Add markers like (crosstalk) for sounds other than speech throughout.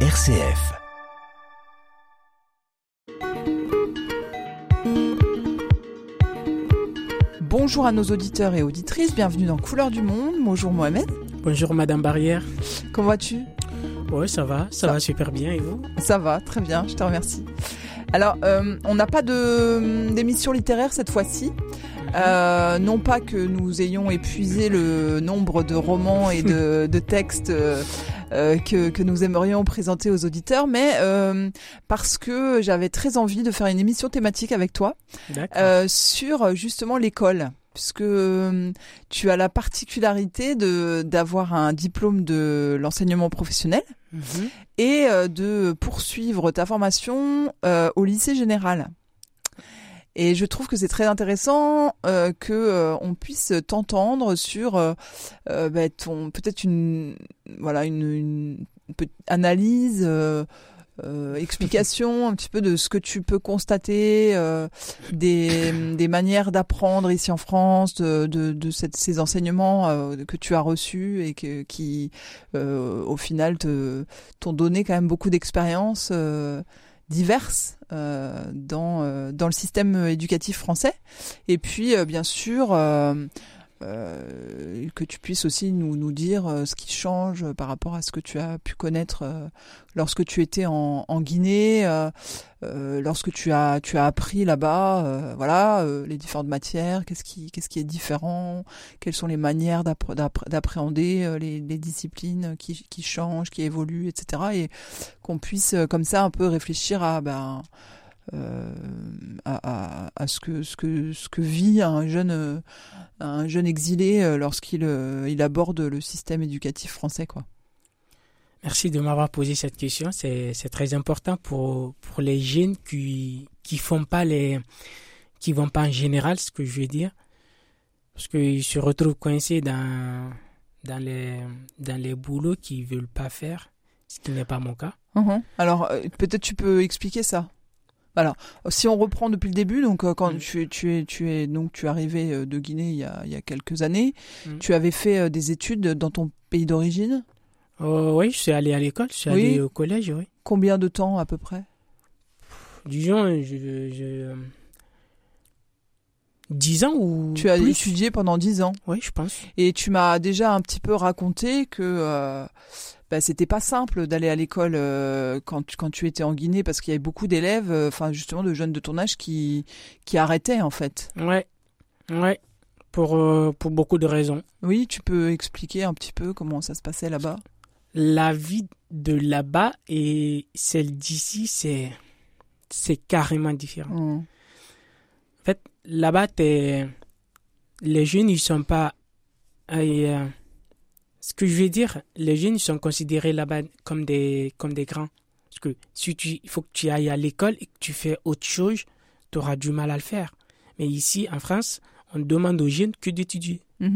RCF. Bonjour à nos auditeurs et auditrices, bienvenue dans Couleur du Monde. Bonjour Mohamed. Bonjour Madame Barrière. Comment vas-tu? Oui, ça va, ça, Ça- va super bien et vous? Ça va, très bien, je te remercie. Alors, euh, on n'a pas de d'émission littéraire cette fois-ci. Euh, non pas que nous ayons épuisé le nombre de romans et de, (laughs) de textes euh, euh, que, que nous aimerions présenter aux auditeurs, mais euh, parce que j'avais très envie de faire une émission thématique avec toi euh, sur justement l'école. Puisque tu as la particularité de d'avoir un diplôme de l'enseignement professionnel Mhm. et de poursuivre ta formation euh, au lycée général. Et je trouve que c'est très intéressant euh, que euh, on puisse t'entendre sur euh, euh, bah, ton peut-être une voilà une, une analyse euh, euh, explication un petit peu de ce que tu peux constater des, des manières d'apprendre ici en France de, de, de ces enseignements que tu as reçus et que, qui au final te t'ont donné quand même beaucoup d'expériences euh, diverses euh, dans euh, dans le système éducatif français. Et puis euh, bien sûr euh, que tu puisses aussi nous, nous dire euh, ce qui change par rapport à ce que tu as pu connaître euh, lorsque tu étais en, en Guinée, euh, lorsque tu as tu as appris là-bas, voilà, les différentes matières, qu'est-ce qui qu'est-ce qui est différent, quelles sont les manières d'appréhender les, les disciplines qui, qui changent, qui évoluent, etc. Et qu'on puisse comme ça un peu réfléchir à ben euh, à, à, à ce que ce que ce que vit un jeune un jeune exilé euh, lorsqu'il euh, il aborde le système éducatif français quoi. Merci de m'avoir posé cette question. C'est c'est très important pour, pour les jeunes qui qui font pas les qui vont pas en général, ce que je veux dire, parce qu'ils se retrouvent coincés dans dans les dans les boulots qu'ils veulent pas faire, ce qui n'est pas mon cas. Mhm. Alors euh, peut-être tu peux expliquer ça. Alors si on reprend depuis le début donc euh, quand Mm. tu, tu es tu es donc tu es arrivé euh, de Guinée il y a il y a quelques années, Mm. tu avais fait euh, des études dans ton pays d'origine? Oh, oui, je suis allé à l'école, je suis Oui. allé au collège, oui. Combien de temps à peu près? Disons, je, je 10 ans ou Tu as plus. étudié pendant dix ans. Oui, je pense. Et tu m'as déjà un petit peu raconté que euh, bah, c'était pas simple d'aller à l'école euh, quand, tu, quand tu étais en Guinée parce qu'il y avait beaucoup d'élèves, euh, enfin justement de jeunes de ton âge qui, qui arrêtaient en fait. Ouais, ouais, pour, euh, pour beaucoup de raisons. Oui, tu peux expliquer un petit peu comment ça se passait là-bas? La vie de là-bas et celle d'ici, c'est, c'est carrément différent. Mm. En fait, là-bas, les jeunes, ils sont pas. Ce que je veux dire, les jeunes, sont considérés là-bas comme des, comme des grands. Parce que si tu, il faut que tu ailles à l'école et que tu fais autre chose, tu auras du mal à le faire. Mais ici, en France, on demande aux jeunes que d'étudier. Mhm,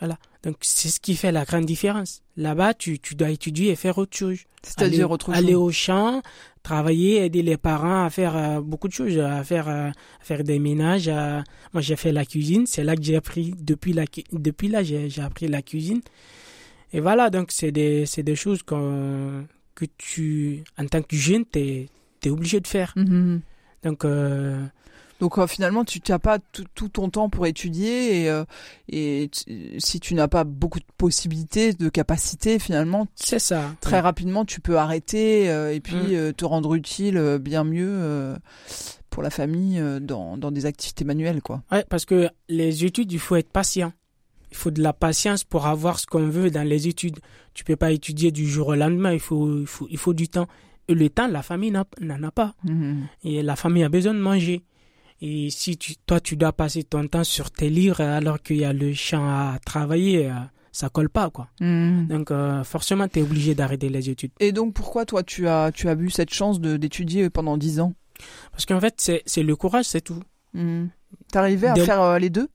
mhm. Donc, c'est ce qui fait la grande différence. Là-bas, tu, tu dois étudier et faire autre chose. C'est-à-dire aller, autre aller chose. au champ, travailler, aider les parents à faire euh, beaucoup de choses, à faire, euh, à faire des ménages. à- Moi, j'ai fait la cuisine. C'est là que j'ai appris, depuis, la, depuis là, j'ai appris la cuisine. Et voilà, donc, c'est des, des choses qu'on- que tu, en tant que jeune, tu es, obligé de faire. Mhm, mhm. Donc, euh, Donc euh, finalement, tu n'as pas tout, ton temps pour étudier et, euh, et si tu n'as pas beaucoup de possibilités, de capacités, finalement, c'est ça. très rapidement, tu peux arrêter euh, et puis Mm. te rendre utile bien mieux pour la famille dans, dans des activités manuelles, quoi. Ouais, parce que les études, il faut être patient. Il faut de la patience pour avoir ce qu'on veut dans les études. Tu peux pas étudier du jour au lendemain, il faut, il faut, il faut du temps. Et le temps, la famille n'en a pas. Mhm. Et la famille a besoin de manger. Et si tu, toi, tu dois passer ton temps sur tes livres alors qu'il y a le champ à travailler, euh, ça colle pas, quoi. Mhm. Donc, euh, forcément, tu es obligé d'arrêter les études. Et donc, pourquoi toi, tu as, tu as eu cette chance d'étudier pendant dix ans? Parce qu'en fait, c'est le courage, c'est tout. Mhm. T'arrivais à faire euh, les deux?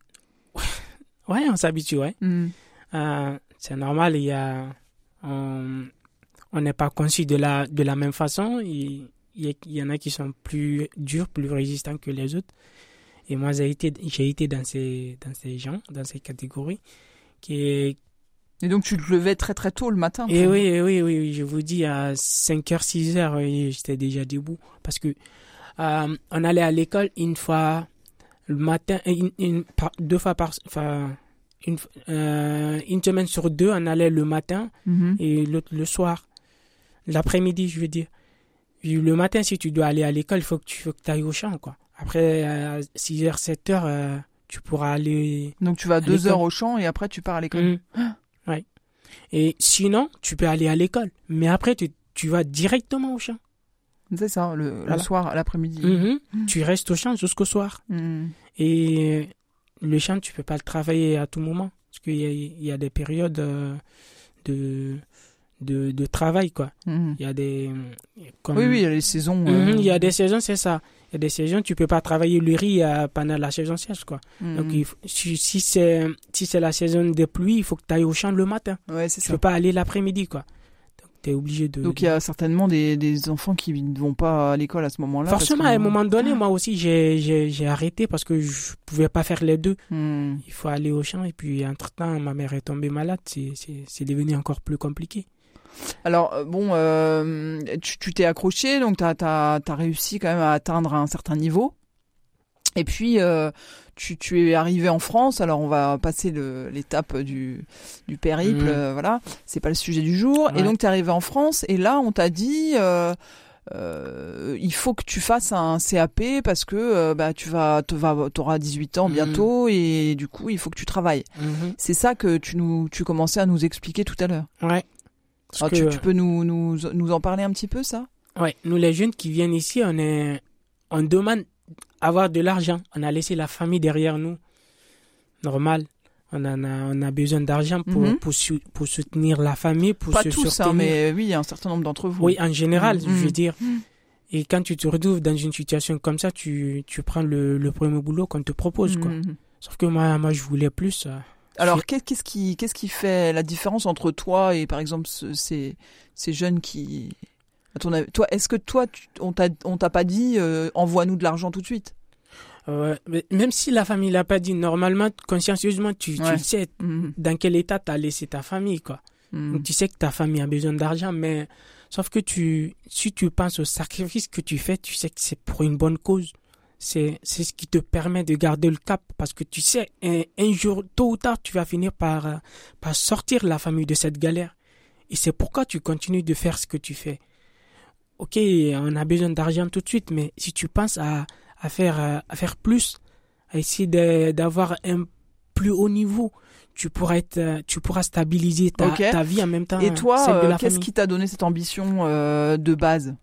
Ouais, on s'habitue, ouais. Mhm. Euh, c'est normal, il y a, on n'est pas conçu de la, de la même façon. Il, il y, en a qui sont plus durs, plus résistants que les autres. Et moi, j'ai été, j'ai été dans ces, dans ces gens, dans ces catégories, qui, Et donc tu te levais très très tôt le matin. Et oui, et oui, oui, oui, je vous dis, à 5h, 6h, oui, j'étais déjà debout. Parce que euh, on allait à l'école une fois le matin, une, deux fois par... Enfin, une, euh, une semaine sur deux, on allait le matin Mhm. et l'autre le soir. L'après-midi, je veux dire. Le matin, si tu dois aller à l'école, il faut que tu faut que ailles au champ, quoi. Après, à 6h, 7h, euh, tu pourras aller... Donc tu vas à deux heures au champ et après tu pars à l'école. Mhm. Ouais. Et sinon, tu peux aller à l'école. Mais après, tu, tu vas directement au champ. C'est ça, le, le Voilà. soir, l'après-midi. Mhm. Tu restes au champ jusqu'au soir. Mhm. Et le champ, tu peux pas le travailler à tout moment. Parce qu'il y y a des périodes euh, de, de, de travail, quoi. Il y a des... comme- Oui, oui, il y a les saisons. Mhm, euh, Il y a des saisons, c'est ça. Il y a des saisons, tu peux pas travailler le riz euh, pendant la saison sèche, quoi. Donc, il faut- si, si c'est si la saison des pluies, il faut que tu ailles au champ le matin. Ouais, Tu ça. peux pas aller l'après-midi, quoi. Donc, tu es obligé de... Donc il y a certainement des, des enfants qui ne vont pas à l'école à ce moment-là. Forcément, que- à un moment donné, moi aussi, j'ai- j'ai j'ai arrêté parce que je pouvais pas faire les deux. Mhm. Il faut aller au champ et puis, entre-temps, ma mère est tombée malade. C'est- C'est c'est devenu encore plus compliqué. Alors euh, bon, euh, tu tu t'es accroché, donc tu as, réussi quand même à atteindre un certain niveau. Et puis euh, tu, tu es arrivé en France. Alors on va passer l'étape du, du périple, Mhm. euh, voilà. C'est pas le sujet du jour. Et donc tu es arrivé en France et là on t'a dit. euh, euh, il faut que tu fasses un CAP parce que bah, tu vas, te vas, auras 18 ans Mhm. bientôt et du coup il faut que tu travailles. C'est ça que tu nous, tu commençais à nous expliquer tout à l'heure. Ouais. Parce Ah, que, tu, tu peux nous, nous, nous en parler un petit peu, ça? Ouais, nous, les jeunes qui viennent ici, on, est, on demande avoir de l'argent. On a laissé la famille derrière nous. Normal. On, en a, on a besoin d'argent pour, Mhm. pour, pour soutenir la famille, pour Pas se tous, hein, soutenir. mais oui, un certain nombre d'entre vous. Oui, en général, Mhm. je veux dire. Et quand tu te retrouves dans une situation comme ça, tu, tu prends le, le premier boulot qu'on te propose, quoi. Mhm. Sauf que moi, moi, je voulais plus. euh. Alors, qu'est- qu'est-ce qui, qu'est-ce qui fait la différence entre toi et, par exemple, ce- ces, ces jeunes qui, à ton avis, toi, est-ce que toi, tu- on t'a, pas dit, euh, envoie-nous de l'argent tout de suite? Mais même si la famille l'a pas dit, normalement, consciencieusement, tu, tu Ouais. sais Mhm. dans quel état t'as laissé ta famille, quoi. Mhm. Donc, tu sais que ta famille a besoin d'argent, mais sauf que tu, si tu penses au sacrifice que tu fais, tu sais que c'est pour une bonne cause. C'est, c'est ce qui te permet de garder le cap parce que tu sais, un, un jour, tôt ou tard, tu vas finir par, euh, par sortir la famille de cette galère. Et c'est pourquoi tu continues de faire ce que tu fais. Ok, on a besoin d'argent tout de suite, mais si tu penses à, à faire, à faire plus, à essayer d'avoir un plus haut niveau, tu pourras être, tu pourras stabiliser ta, ta vie en même temps. Et toi, euh, qu'est-ce qui t'a donné cette ambition euh, de base?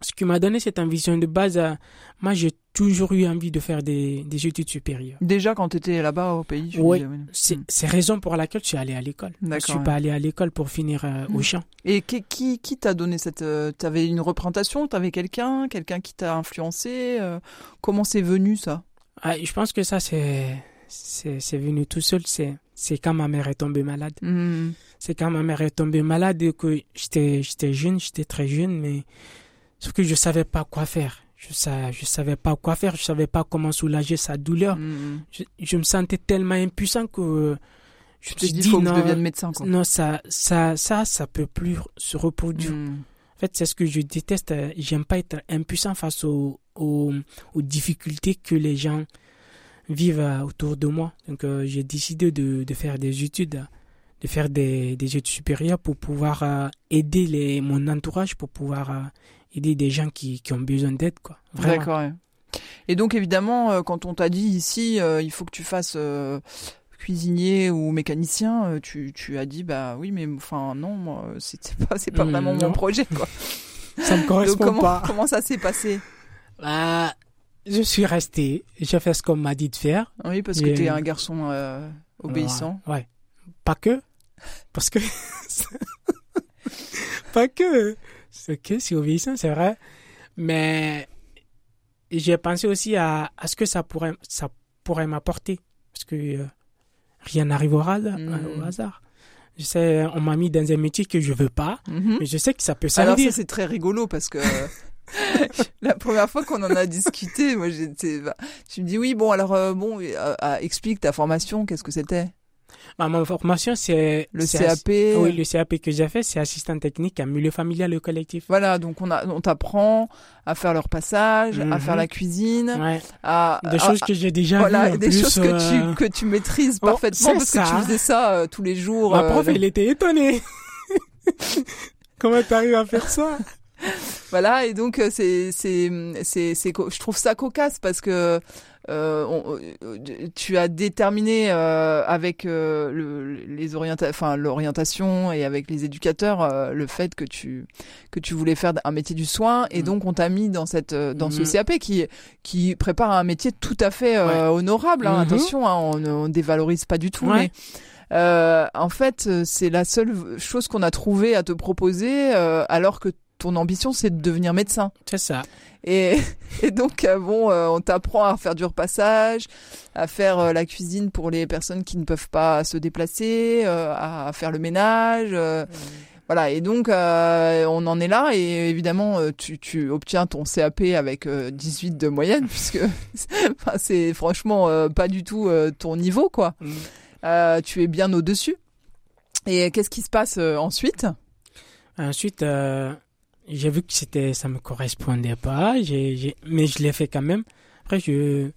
Ce qui m'a donné cette ambition de base, euh, moi j'ai toujours eu envie de faire des, des études supérieures. Déjà, quand tu étais là-bas au pays tu Oui. C'est Mhm. c'est raison pour laquelle je suis allé à l'école. Je suis ouais. pas allé à l'école pour finir euh, au Mhm. champ. Et qui, qui, qui t'a donné cette... euh, T'avais une représentation? T'avais quelqu'un? Quelqu'un qui t'a influencé? Euh, Comment c'est venu, ça? Ah, je pense que ça c'est venu tout seul. C'est quand ma mère est tombée malade. Mhm. C'est quand ma mère est tombée malade et que j'étais j'étais jeune, j'étais très jeune, mais sauf que je savais pas quoi faire. Je je savais pas quoi faire, je savais pas comment soulager sa douleur. Mhm. Je, je me sentais tellement impuissant que je Tu me suis dit, faut que non, je devienne médecin, quoi. non ça ça ça ça peut plus se reproduire. Mhm. En fait, c'est ce que je déteste. euh, J'aime pas être impuissant face aux, aux, aux difficultés que les gens vivent euh, autour de moi. Donc, euh, j'ai décidé de, de faire des études, de faire des, des études supérieures pour pouvoir euh, aider les, mon entourage, pour pouvoir euh, aider des gens qui, qui ont besoin d'aide, quoi. Vraiment. D'accord. ouais. Et donc évidemment, euh, quand on t'a dit ici, euh, il faut que tu fasses euh, cuisinier ou mécanicien, tu, tu as dit bah oui, mais enfin non, moi c'est pas c'est pas Mm, vraiment mon non. projet quoi. (laughs) Ça me Donc correspond comment pas. comment ça s'est passé? Bah, je suis resté. J'ai fait ce qu'on m'a dit de faire. Oui, parce que t'es un garçon euh, obéissant. Ouais. ouais. Pas que. Parce que. (laughs) (laughs) pas que. C'est que obéissant, c'est vrai. Mais j'ai pensé aussi à, à ce que ça pourrait, ça pourrait m'apporter. Parce que euh, rien n'arrive au hasard. Mhm. au hasard. Je sais, on m'a mis dans un métier que je veux pas, Mhm. mais je sais que ça peut Alors servir. ça c'est très rigolo parce que (laughs) la première fois qu'on en a discuté, moi j'étais, bah, tu me dis oui bon alors euh, bon euh, euh, explique ta formation, qu'est-ce que c'était? Bah, ma formation, c'est Le CAP. Oui, le CAP que j'ai fait, c'est assistant technique à milieu familial et collectif. Voilà, donc on, a, on t'apprend à faire leur passage, à Mhm. faire la cuisine, Ouais. à, Des à- choses que j'ai déjà voilà, en des plus, choses que euh, tu que tu maîtrises Oh, parfaitement parce que tu faisais ça euh, tous les jours. Ma euh, prof, donc- elle était étonnée. (laughs) Comment t'arrives à faire ça? Voilà, et donc euh, c'est c'est c'est je trouve ça cocasse parce que euh, on- euh, tu as déterminé euh, avec euh, le, les orienta enfin l'orientation et avec les éducateurs euh, le fait que tu que tu voulais faire un métier du soin et Mhm. donc on t'a mis dans cette euh, dans ce Mhm. CAP qui qui prépare un métier tout à fait euh, honorable. hein, Mhm. Attention, hein, on on dévalorise pas du tout, Ouais. mais euh, en fait, euh, c'est la seule chose qu'on a trouvé à te proposer, euh, alors que ton ambition, c'est de devenir médecin. C'est ça. Et, (laughs) et donc, euh, bon, euh, on t'apprend à faire du repassage, à faire euh, la cuisine pour les personnes qui ne peuvent pas se déplacer, à faire le ménage. voilà, et donc euh, on en est là, et évidemment tu, tu obtiens ton CAP avec euh, 18 de moyenne, (laughs) puisque (laughs) c'est franchement euh, pas du tout ton niveau, quoi. Mm. Tu es bien au-dessus. Et qu'est-ce qui se passe ensuite? Ensuite, j'ai vu que c'était, ça me correspondait pas, mais je l'ai fait quand même. Après, je,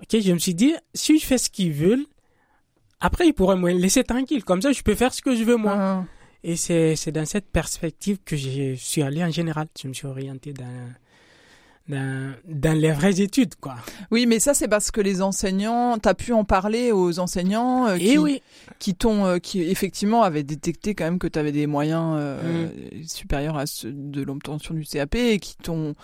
ok, je me suis dit, si je fais ce qu'ils veulent, après, ils pourraient me laisser tranquille. Comme ça, je peux faire ce que je veux, moi. Ah. Et c'est, c'est dans cette perspective que je suis allé en général. Je me suis orienté dans, dans, dans les vraies études, quoi. Oui, mais ça c'est parce que les enseignants, t'as pu en parler aux enseignants euh, Et qui, oui. qui t'ont, euh, qui effectivement avaient détecté quand même que tu avais des moyens euh, Mm. supérieurs à ceux de l'obtention du CAP et qui t'ont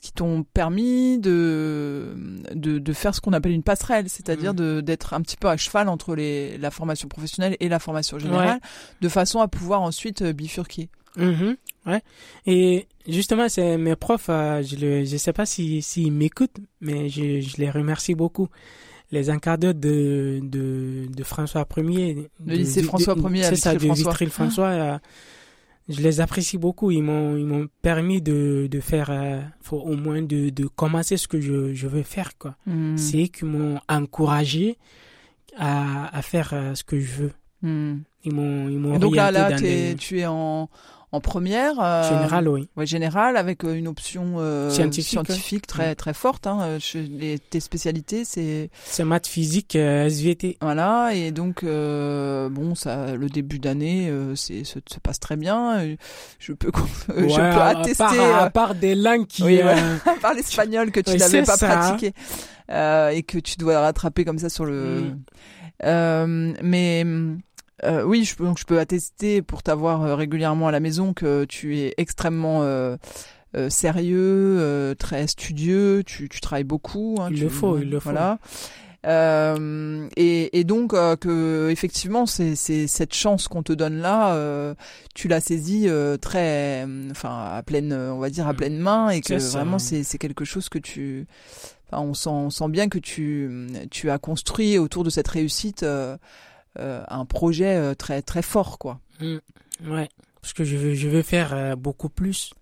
qui t'ont permis de, de de faire ce qu'on appelle une passerelle, c'est-à-dire Mm. de d'être un petit peu à cheval entre les la formation professionnelle et la formation générale, de façon à pouvoir ensuite euh, bifurquer. Mhm, ouais. Et justement, c'est mes profs, euh, je ne je sais pas s'ils si, s'ils m'écoutent, mais je, je les remercie beaucoup. Les encadreurs de, de, de François Ier. Le lycée François Ier C'est ça, de Vitry-le-François. Vitry-le-François. euh, je les apprécie beaucoup. Ils m'ont, ils m'ont permis de, de faire, euh, faut au moins de, de commencer ce que je, je veux faire, quoi. Mm. C'est eux qui m'ont encouragé à, à faire euh, ce que je veux. Mm. Ils m'ont, ils m'ont Et donc là, tu es en en première. euh, général, oui. Ouais, générale avec euh, une option euh, Scientifique, ouais. scientifique très très forte. Hein. Euh, les, tes spécialités, c'est C'est maths physique, euh, SVT. voilà et donc bon ça le début d'année c'est se, se passe très bien. Je peux (laughs) je Ouais, peux à- attester À part, à part des langues qui. Oui, ouais. euh, (laughs) par l'espagnol que tu n'avais pas ça. pratiqué et que tu dois rattraper comme ça sur le. Mm. Mais euh, oui, je peux, donc je peux attester pour t'avoir euh, régulièrement à la maison que tu es extrêmement euh, euh, sérieux, euh, très studieux. Tu, tu travailles beaucoup. hein, Il tu- le faut, il le faut. Voilà. Euh, et, et donc euh, que effectivement c'est c'est cette chance qu'on te donne là euh, tu l'as saisie euh, très enfin à pleine on va dire à Mm. pleine main et que C'est ça, vraiment c'est c'est quelque chose que tu enfin on sent on sent bien que tu tu as construit autour de cette réussite un projet euh, très très fort quoi mm, ouais. Parce que je veux, je veux faire euh, beaucoup plus.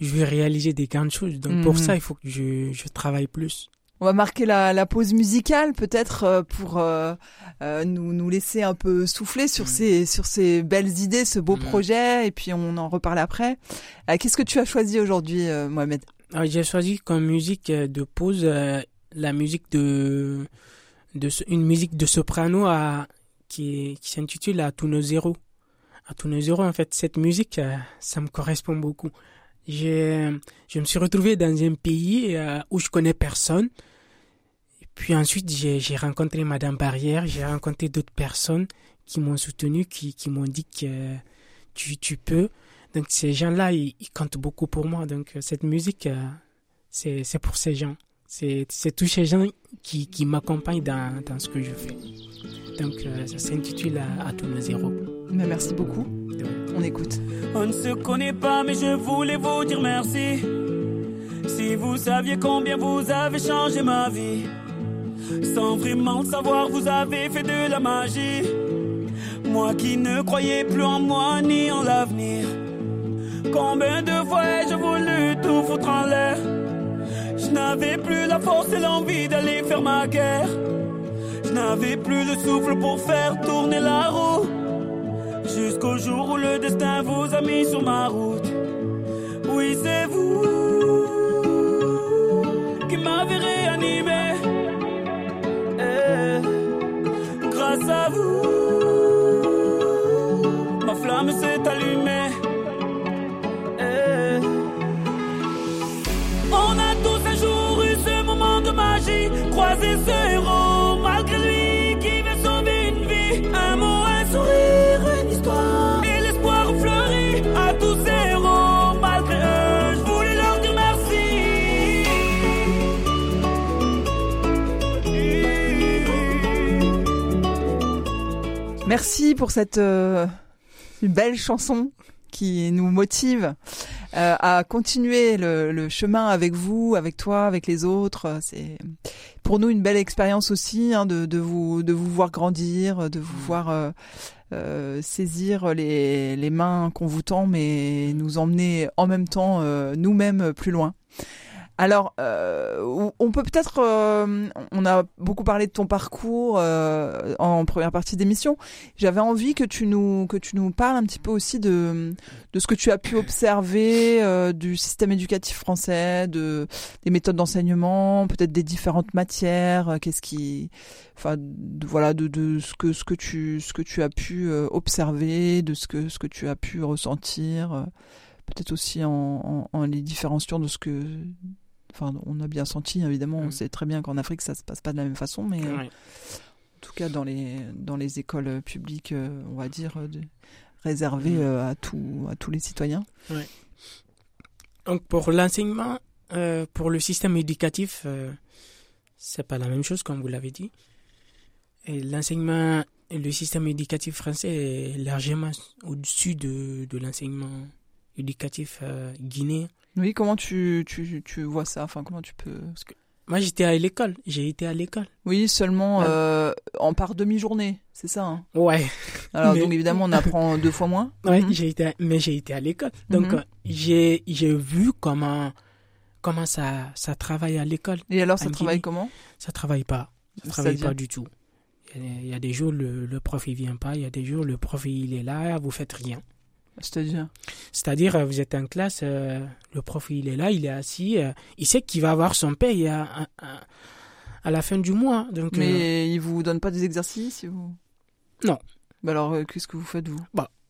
Je veux réaliser des grandes choses. Donc pour Mhm. ça, il faut que je, je travaille plus. On va marquer la, la pause musicale peut-être euh, pour euh, euh, nous, nous laisser un peu souffler sur Mm. ces sur ces belles idées, ce beau Mm. projet et puis on en reparle après. Euh, Qu'est-ce que tu as choisi aujourd'hui, euh, Mohamed? Alors, J'ai choisi comme musique euh, de pause euh, la musique de, de une musique de soprano à, qui, qui s'intitule À tous nos zéros. À tous nos zéros, en fait, cette musique, euh, ça me correspond beaucoup. J'ai, je me suis retrouvé dans un pays euh, où je connais personne. Puis ensuite, j'ai, rencontré Madame Barrière, j'ai rencontré d'autres personnes qui m'ont soutenu, qui, qui m'ont dit que tu, tu peux. Donc ces gens-là, ils, ils comptent beaucoup pour moi. Donc cette musique, euh, c'est pour ces gens. C'est, tous ces gens qui, qui m'accompagnent dans, dans ce que je fais. Donc euh, ça s'intitule à, à tous nos zéros. Mais Merci beaucoup. On écoute. On ne se connaît pas, mais je voulais vous dire merci. Si vous saviez combien vous avez changé ma vie, sans vraiment le savoir, vous avez fait de la magie. Moi qui ne croyais plus en moi ni en l'avenir. Combien de fois ai-je voulu tout foutre en l'air? Je n'avais plus la force et l'envie d'aller faire ma guerre. Je n'avais plus le souffle pour faire tourner la roue. Jusqu'au jour où le destin vous a mis sur ma route. Oui, c'est vous merci. Pour cette euh, belle chanson qui nous motive euh, à continuer le, le, chemin avec vous, avec toi, avec les autres. C'est pour nous une belle expérience aussi hein, de, de, vous de vous voir grandir, de vous voir euh, euh, saisir les, les mains qu'on vous tend, mais nous emmener en même temps nous-mêmes plus loin. Alors, euh, on peut peut-être, euh, on a beaucoup parlé de ton parcours euh, en première partie d'émission. J'avais envie que tu nous que tu nous parles un petit peu aussi de de ce que tu as pu observer euh, du système éducatif français, de des méthodes d'enseignement, peut-être des différentes matières. euh, Qu'est-ce qui, enfin, de- voilà, de, de ce que ce que tu ce que tu as pu euh, observer, de ce que ce que tu as pu ressentir. Peut-être aussi en, en, en les différenciant de ce que Enfin, on a bien senti, évidemment, on Mm. sait très bien qu'en Afrique, ça se passe pas de la même façon, mais euh, en tout cas, dans les, dans les écoles publiques, euh, on va dire, euh, de- réservées Mm. euh, à, tout, à tous les citoyens. Donc pour l'enseignement, pour le système éducatif, c'est pas la même chose comme vous l'avez dit. Et l'enseignement, et le système éducatif français est largement au-dessus de, de l'enseignement éducatif euh, guinéen. Oui, comment tu, tu, tu vois ça? Enfin, comment tu peux... Moi j'étais à l'école, j'ai été à l'école. Oui, seulement Ouais. euh, en par demi-journée, c'est ça. hein? Ouais, Alors, Mais- donc évidemment, on apprend (laughs) deux fois moins. ouais Mhm. j'ai été, à- mais j'ai été à l'école. Donc Mhm. euh, j'ai j'ai vu comment comment ça ça travaille à l'école. Et alors, ça travaille comment? Ça travaille pas. Ça travaille pas du tout. Il y a- il y a des jours, le, le prof, il vient pas. Il y a des jours, le prof, il est là, vous faites rien. C'est-à-dire C'est-à-dire, euh, vous êtes en classe, euh, le prof, il est là, il est assis. euh, il sait qu'il va avoir son paye à, à, la fin du mois. Donc, Mais ils vous donnent pas des exercices vous... Non. Bah alors, qu'est-ce que vous faites, vous?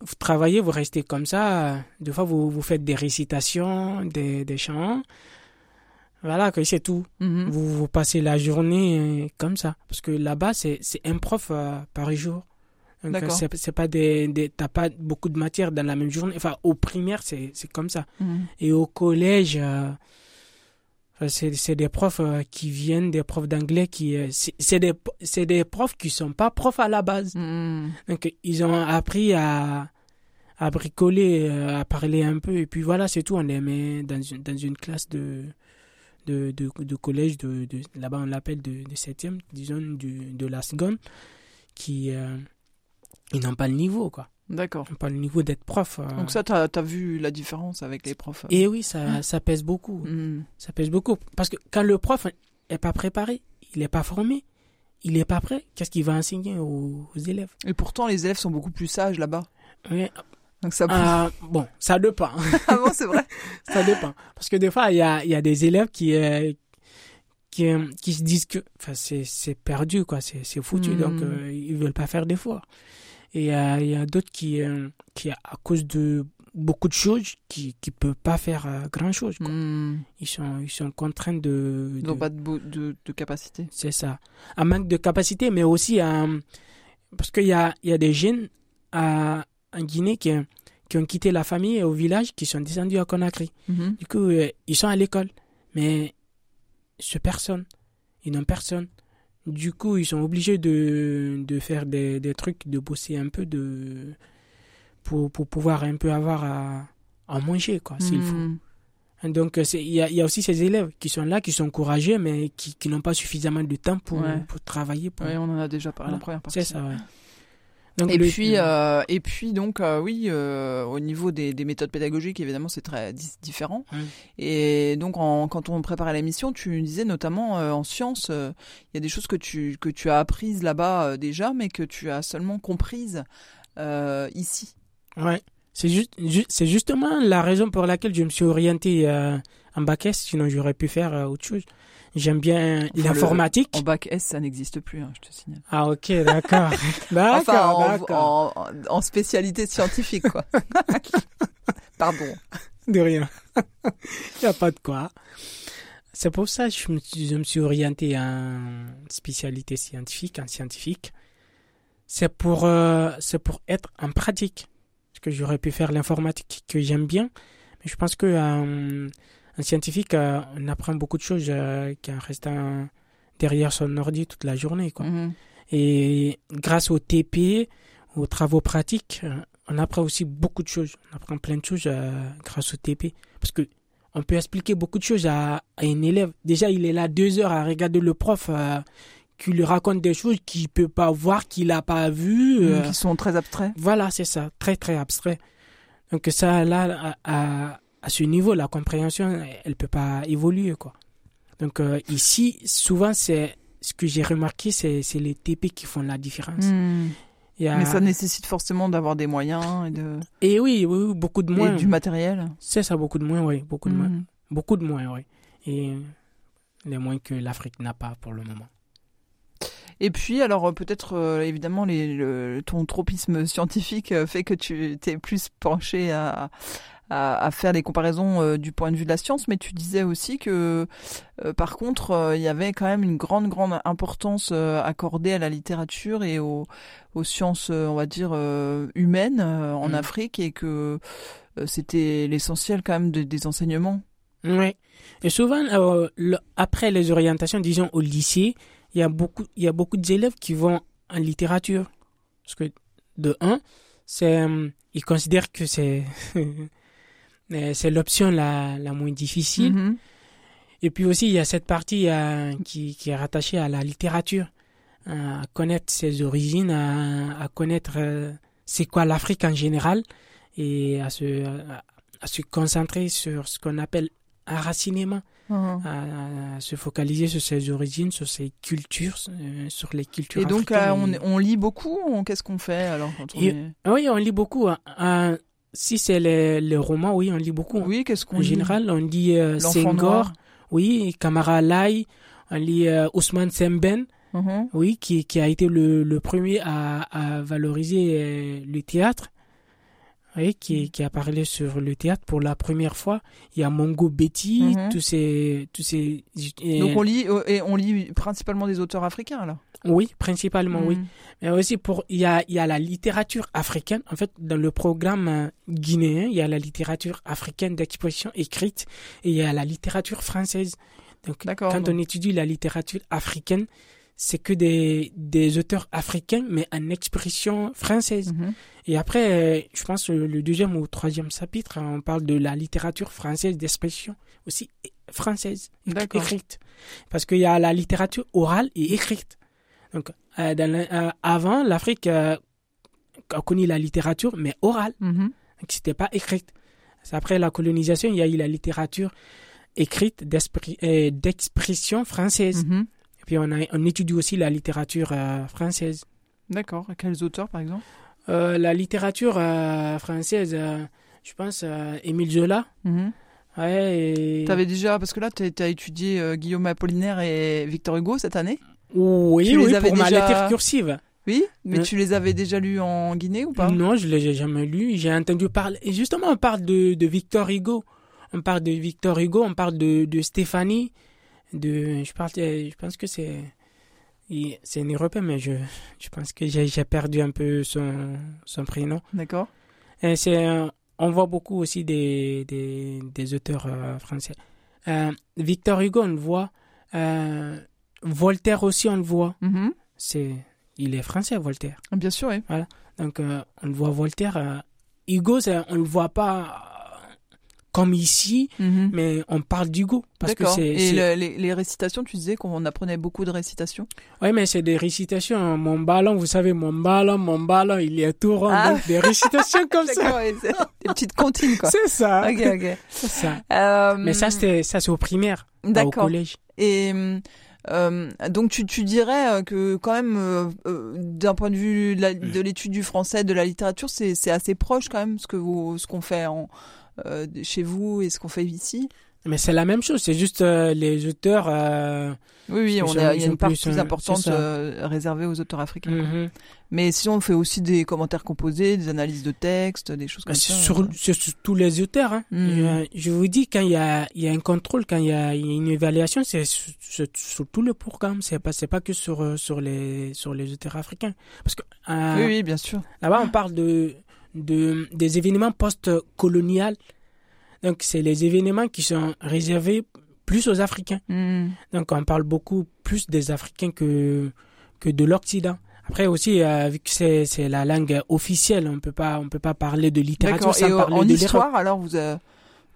Vous travaillez, vous restez comme ça. Des fois, vous, vous faites des récitations, des, des chants. Voilà, que c'est tout. Mhm. Vous, vous passez la journée comme ça. Parce que là-bas, c'est c'est un prof euh, par jour. Donc, D'accord. c'est c'est pas des, des t'as pas beaucoup de matière dans la même journée. Enfin, au primaire, c'est c'est comme ça. Mhm. Et au collège, euh, enfin, c'est c'est des profs euh, qui viennent, des profs d'anglais qui, euh, c'est des c'est des profs qui sont pas profs à la base. Mhm. Donc ils ont appris à à bricoler, euh, à parler un peu, et puis voilà, c'est tout. On les met dans une dans une classe de de, de, de collège, de, de là-bas on l'appelle de, de septième, disons du, de la seconde, qui ils n'ont pas le niveau quoi, D'accord. ils n'ont pas le niveau d'être prof. euh. Donc ça, t'as as vu la différence avec les profs. euh. et oui, ça ça pèse beaucoup. Mhm. Ça pèse beaucoup. Parce que quand le prof est pas préparé, il n'est pas formé, il n'est pas prêt, qu'est-ce qu'il va enseigner aux, aux élèves? Et pourtant, les élèves sont beaucoup plus sages là-bas. Ouais, Donc ça. ah, Bon, ça dépend. (laughs) Ah bon, c'est vrai. (laughs) ça dépend. Parce que des fois, il y a, y a des élèves qui, euh, qui, qui se disent que enfin, c'est perdu, quoi, c'est foutu, Mm. donc ils veulent pas faire d'efforts. Et euh, il y a d'autres qui, euh, qui, à cause de beaucoup de choses, qui ne peuvent pas faire euh, grand-chose. Mhm. Ils, sont, ils sont contraints de... Ils n'ont pas de, de, de capacité. C'est ça. Un manque de capacité, mais aussi parce qu'il y a, il y a des jeunes à, en Guinée qui, qui ont quitté la famille et au village, qui sont descendus à Conakry. Mhm. Du coup, ils sont à l'école, mais ce personne. Ils n'ont personne. Du coup, ils sont obligés de, de faire des, des trucs, de bosser un peu de, pour, pour pouvoir un peu avoir à, à manger, quoi, s'il faut. Mhm. Donc, il y a, il y a aussi ces élèves qui sont là, qui sont courageux, mais qui, qui n'ont pas suffisamment de temps pour, Ouais. pour travailler. Pour... Ouais, on en a déjà parlé Voilà. en première partie. C'est ça, ouais. Et puis, euh, et puis donc euh, oui, euh, au niveau des, des, méthodes pédagogiques, évidemment, c'est très différent. Et donc, en, quand on préparait l'émission, tu disais notamment en sciences, il y a des choses que tu que tu as apprises là-bas déjà, mais que tu as seulement comprises ici. Ouais, c'est c'est justement la raison pour laquelle je me suis orienté en bac S. Sinon, j'aurais pu faire autre chose. J'aime bien l'informatique. En bac S, ça n'existe plus, hein, je te signale. Ah ok, d'accord. (laughs) (laughs) enfin, en, en, spécialité scientifique, quoi. (laughs) Pardon. De rien. Il n'y a pas de quoi. C'est pour ça que je me, suis, je me suis orienté en spécialité scientifique, en scientifique. C'est pour, euh, c'est pour être en pratique. Parce que j'aurais pu faire l'informatique que j'aime bien. Mais je pense que euh, un scientifique, euh, on apprend beaucoup de choses euh, qu'en restant derrière son ordi toute la journée. Quoi. Mhm. Et grâce au TP, aux travaux pratiques, euh, on apprend aussi beaucoup de choses. On apprend plein de choses grâce au TP. Parce que on peut expliquer beaucoup de choses à, un élève. Déjà, il est là deux heures à regarder le prof qui lui raconte des choses qu'il ne peut pas voir, qu'il n'a pas vu. Mhm, qui sont très abstraits. Voilà, c'est ça, très très abstrait. Donc ça, là, à, à ce niveau, la compréhension, elle peut pas évoluer, quoi. Donc euh, ici, souvent, c'est ce que j'ai remarqué, c'est les TP qui font la différence. Hmm. Mais ça nécessite forcément d'avoir des moyens et de. Et oui, oui, beaucoup de moins. Et du matériel. C'est ça, beaucoup de moins, oui, beaucoup de moins, hmm. beaucoup de moins, oui. Et les moyens que l'Afrique n'a pas pour le moment. Et puis, alors euh, peut-être euh, évidemment les, ton tropisme scientifique fait que tu t'es plus penché à, à, faire des comparaisons euh, du point de vue de la science, mais tu disais aussi que euh, par contre euh, il y avait quand même une grande grande importance accordée à la littérature et aux, aux sciences, on va dire humaines en mm. Afrique et que c'était l'essentiel quand même des enseignements. Oui. Et souvent, après les orientations, disons au lycée, il y a beaucoup, il y a beaucoup d'élèves qui vont en littérature. Parce que, de un, c'est, ils considèrent que c'est, (laughs) c'est l'option la, la moins difficile. Mm-hmm. Et puis aussi, il y a cette partie euh, qui, qui, est rattachée à la littérature, à connaître ses origines, à, connaître euh, c'est quoi l'Afrique en général, et à se, à, se concentrer sur ce qu'on appelle un racinement, mm-hmm. à, se focaliser sur ses origines, sur ses cultures, euh, sur les cultures. Et donc, on, on, lit beaucoup Qu'est-ce qu'on fait alors quand on est... Oui, on lit beaucoup. Hein si c'est les, romans, oui, on lit beaucoup. Oui, qu'est-ce qu'on lit? En général, on lit euh, Senghor, oui, Kamara Lai, on lit euh, Ousmane Semben, uh-huh. oui, qui, qui a été le, le premier à, à valoriser euh, le théâtre, qui, qui a parlé sur le théâtre pour la première fois. Il y a Mongo Betty, uh-huh. tous ces, tous ces. Donc on lit et on lit principalement des auteurs africains alors. Oui, principalement, oui. Mm. Mais aussi, pour, il y a, il y a la littérature africaine. En fait, dans le programme euh, guinéen, il y a la littérature africaine d'expression écrite et il y a la littérature française. Donc, quand on étudie la littérature africaine, c'est que des, des auteurs africains, mais en expression française. Mm-hmm. Et après, euh, je pense le deuxième ou troisième chapitre, on parle de la littérature française d'expression aussi française, écrite. Parce qu'il y a la littérature orale et écrite. Donc, euh, euh, avant, l'Afrique euh, a connu la littérature, mais orale. Mm -hmm. Donc, c'était pas écrite. Après la colonisation, il y a eu la littérature écrite d'expression française. Mhm. Puis, on, a, on étudie aussi la littérature française. D'accord. Quels auteurs, par exemple? La littérature française, je pense, Émile Zola. Mhm. Ouais, et... T'avais déjà, parce que là, tu as, étudié Guillaume Apollinaire et Victor Hugo cette année? Oui, oui, pour ma lettre cursive. Oui, mais tu les avais déjà lus en Guinée ou pas? Non, je les ai jamais lus. J'ai entendu parler. Et justement, on parle de, de Victor Hugo. On parle de Victor Hugo, on parle de, de Stéphanie. De, je, parle, je pense que c'est. C'est un Européen, mais je, je pense que j'ai perdu un peu son, son prénom. D'accord. c'est, on voit beaucoup aussi des, des, des auteurs euh, français. Euh, Victor Hugo, on le voit. Euh, Voltaire aussi, on le voit. Mm-hmm. C'est, il est français, Voltaire. Bien sûr, oui. Voilà. Donc, euh, on le voit Voltaire. Euh, Hugo, on le voit pas comme ici, Mhm. mais on parle du go. Parce que c'est, Et le- les, les récitations, tu disais qu'on apprenait beaucoup de récitations. ouais, mais c'est des récitations. Mon ballon, vous savez, mon ballon, mon ballon, il est tout rond. Ah. Donc, des récitations comme ça. Des petites comptines, quoi. C'est ça. Ok, ok. (laughs) C'est ça. Euh, Mais ça, c'était, ça, c'est au primaire. au collège. Et euh, donc tu, tu dirais euh, que quand même, euh, euh, d'un point de vue de l'étude du français, de la littérature, c'est c'est assez proche quand même ce que vous, ce qu'on fait en, euh, chez vous et ce qu'on fait ici. Mais c'est la même chose. C'est juste euh, les auteurs. euh, Oui, oui, on a, il y a une part plus, plus, importante euh, réservée aux auteurs africains. mhm. Mais sinon, on fait aussi des commentaires composés, des analyses de texte, des choses Bah, comme ça. sur, c'est sur tous les auteurs. Hein. Mhm. Je, je vous dis, quand il y a, il y a un contrôle, quand il y a, il y a une évaluation, c'est sur, sur- sur tout le programme. C'est pas, c'est pas que sur, sur, les, sur les auteurs africains. Parce que Oui, oui, bien sûr. là-bas, on parle de, de, des événements post-coloniaux. Donc, c'est les événements qui sont réservés plus aux Africains. Mhm. Donc, on parle beaucoup plus des Africains que, que de l'Occident. Après aussi, euh, vu que c'est, la langue officielle, on peut pas, on peut pas parler de littérature sans Et euh, parler en de histoire, alors vous, euh,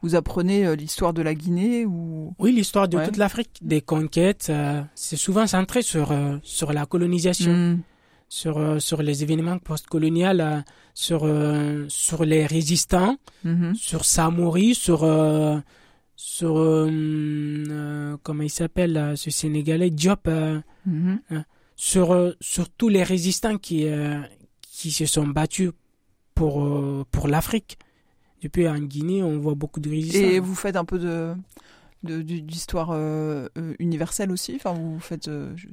vous apprenez euh, l'histoire de la Guinée ou? Oui, l'histoire de Ouais. toute l'Afrique, des conquêtes, euh, c'est souvent centré sur, sur la colonisation, Mhm. Sur, euh, sur les événements postcoloniaux, euh, sur, euh, sur les résistants, Mhm. sur Samori, sur, sur comment il s'appelle, ce Sénégalais, Diop, Mhm. sur, sur tous les résistants qui, qui se sont battus pour, pour l'Afrique. Depuis en Guinée, on voit beaucoup de résistants. Et vous faites un peu de d'histoire euh, universelle aussi? Enfin, vous faites. euh, je-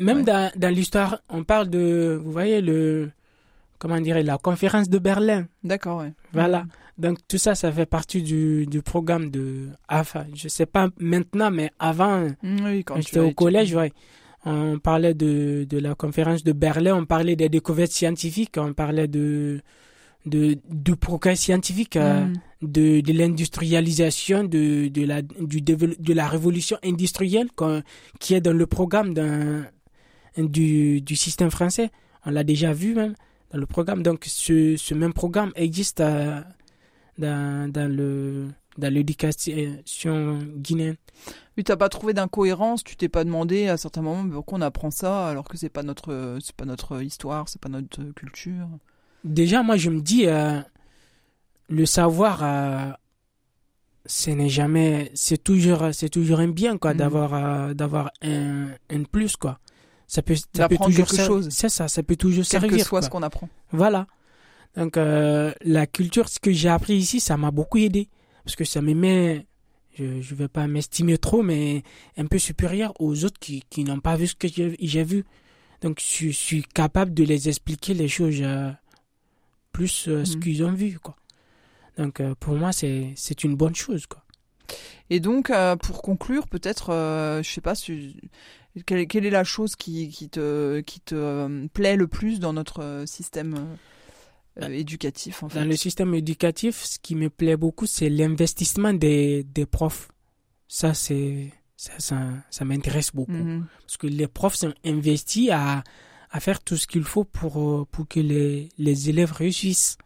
Même Ouais. dans, dans l'histoire, on parle de, vous voyez, le, comment dire, la conférence de Berlin. D'accord, ouais. Voilà. Donc tout ça, ça fait partie du, du programme de AFA. Je sais pas maintenant, mais avant, Mhm, Oui, quand j'étais au collège, ouais, on parlait de, de la conférence de Berlin, on parlait des découvertes scientifiques, on parlait de, de, du progrès scientifique, euh, Mhm. de, de l'industrialisation, de, de, la, du dévelop- de la révolution industrielle qui est dans le programme d'un, du, du système français. On l'a déjà vu même dans le programme. Donc ce, ce même programme existe euh, dans, dans, le, dans l'éducation guinéenne. Oui, t'as pas trouvé d'incohérence? Tu t'es pas demandé à certains moments mais pourquoi on apprend ça alors que c'est pas notre, c'est pas notre histoire, c'est pas notre culture? Déjà, moi, je me dis, euh, le savoir, euh, ce n'est jamais, c'est toujours, c'est toujours un bien, quoi, d'avoir, euh, d'avoir un, un plus, quoi. Ça peut, ça peut toujours quelque chose. C'est ça, ça peut toujours Quel servir. que soit quoi. ce qu'on apprend. Voilà. Donc, euh, la culture, ce que j'ai appris ici, ça m'a beaucoup aidé. Parce que ça me met, je ne vais pas m'estimer trop, mais un peu supérieur aux autres qui, qui n'ont pas vu ce que j'ai vu. Donc, je, je suis capable de les expliquer les choses euh, plus euh, ce Mhm. qu'ils ont vu, quoi. Donc, pour moi, c'est c'est une bonne chose, quoi. Et donc, euh, pour conclure, peut-être, euh, je sais pas, si- quelle, quelle est la chose qui, qui te, qui te euh, plaît le plus dans notre euh, système euh, éducatif, en fait? Dans le système éducatif, ce qui me plaît beaucoup, c'est l'investissement des, des profs. Ça, c'est ça, ça, ça m'intéresse beaucoup. Mhm. Parce que les profs sont investis à, à faire tout ce qu'il faut pour, pour que les, les élèves réussissent.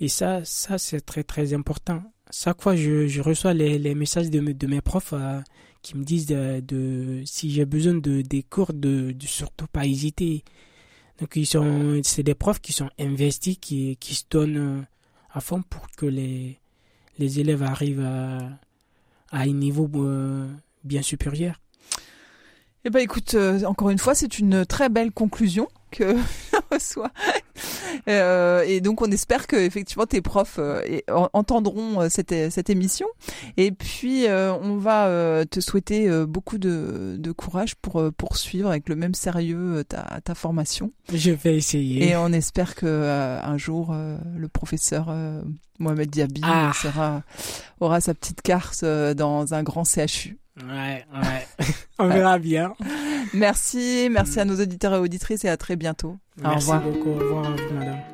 Et ça, ça c'est très très important. Chaque fois, je, reçois les, messages de, mes- profs euh, qui me disent de, si j'ai besoin de des cours, de, de surtout pas hésiter. Donc, ils sont, c'est des profs qui sont investis, qui, se donnent euh, à fond pour que les, élèves arrivent à, un niveau euh, bien supérieur. Eh ben, écoute, encore une fois, c'est une très belle conclusion que (laughs) je reçois. Euh, et donc, on espère que effectivement tes profs euh, entendront euh, cette, cette émission. Et puis, on va te souhaiter beaucoup de, de courage pour poursuivre avec le même sérieux ta, ta formation. Je vais essayer. Et on espère que un jour le professeur Mohamed Diaby Ah. sera aura sa petite carte dans un grand CHU. Ouais, ouais. (laughs) On verra bien. Merci, merci à nos auditeurs et auditrices et à très bientôt. Au Merci revoir. beaucoup. Au revoir, madame.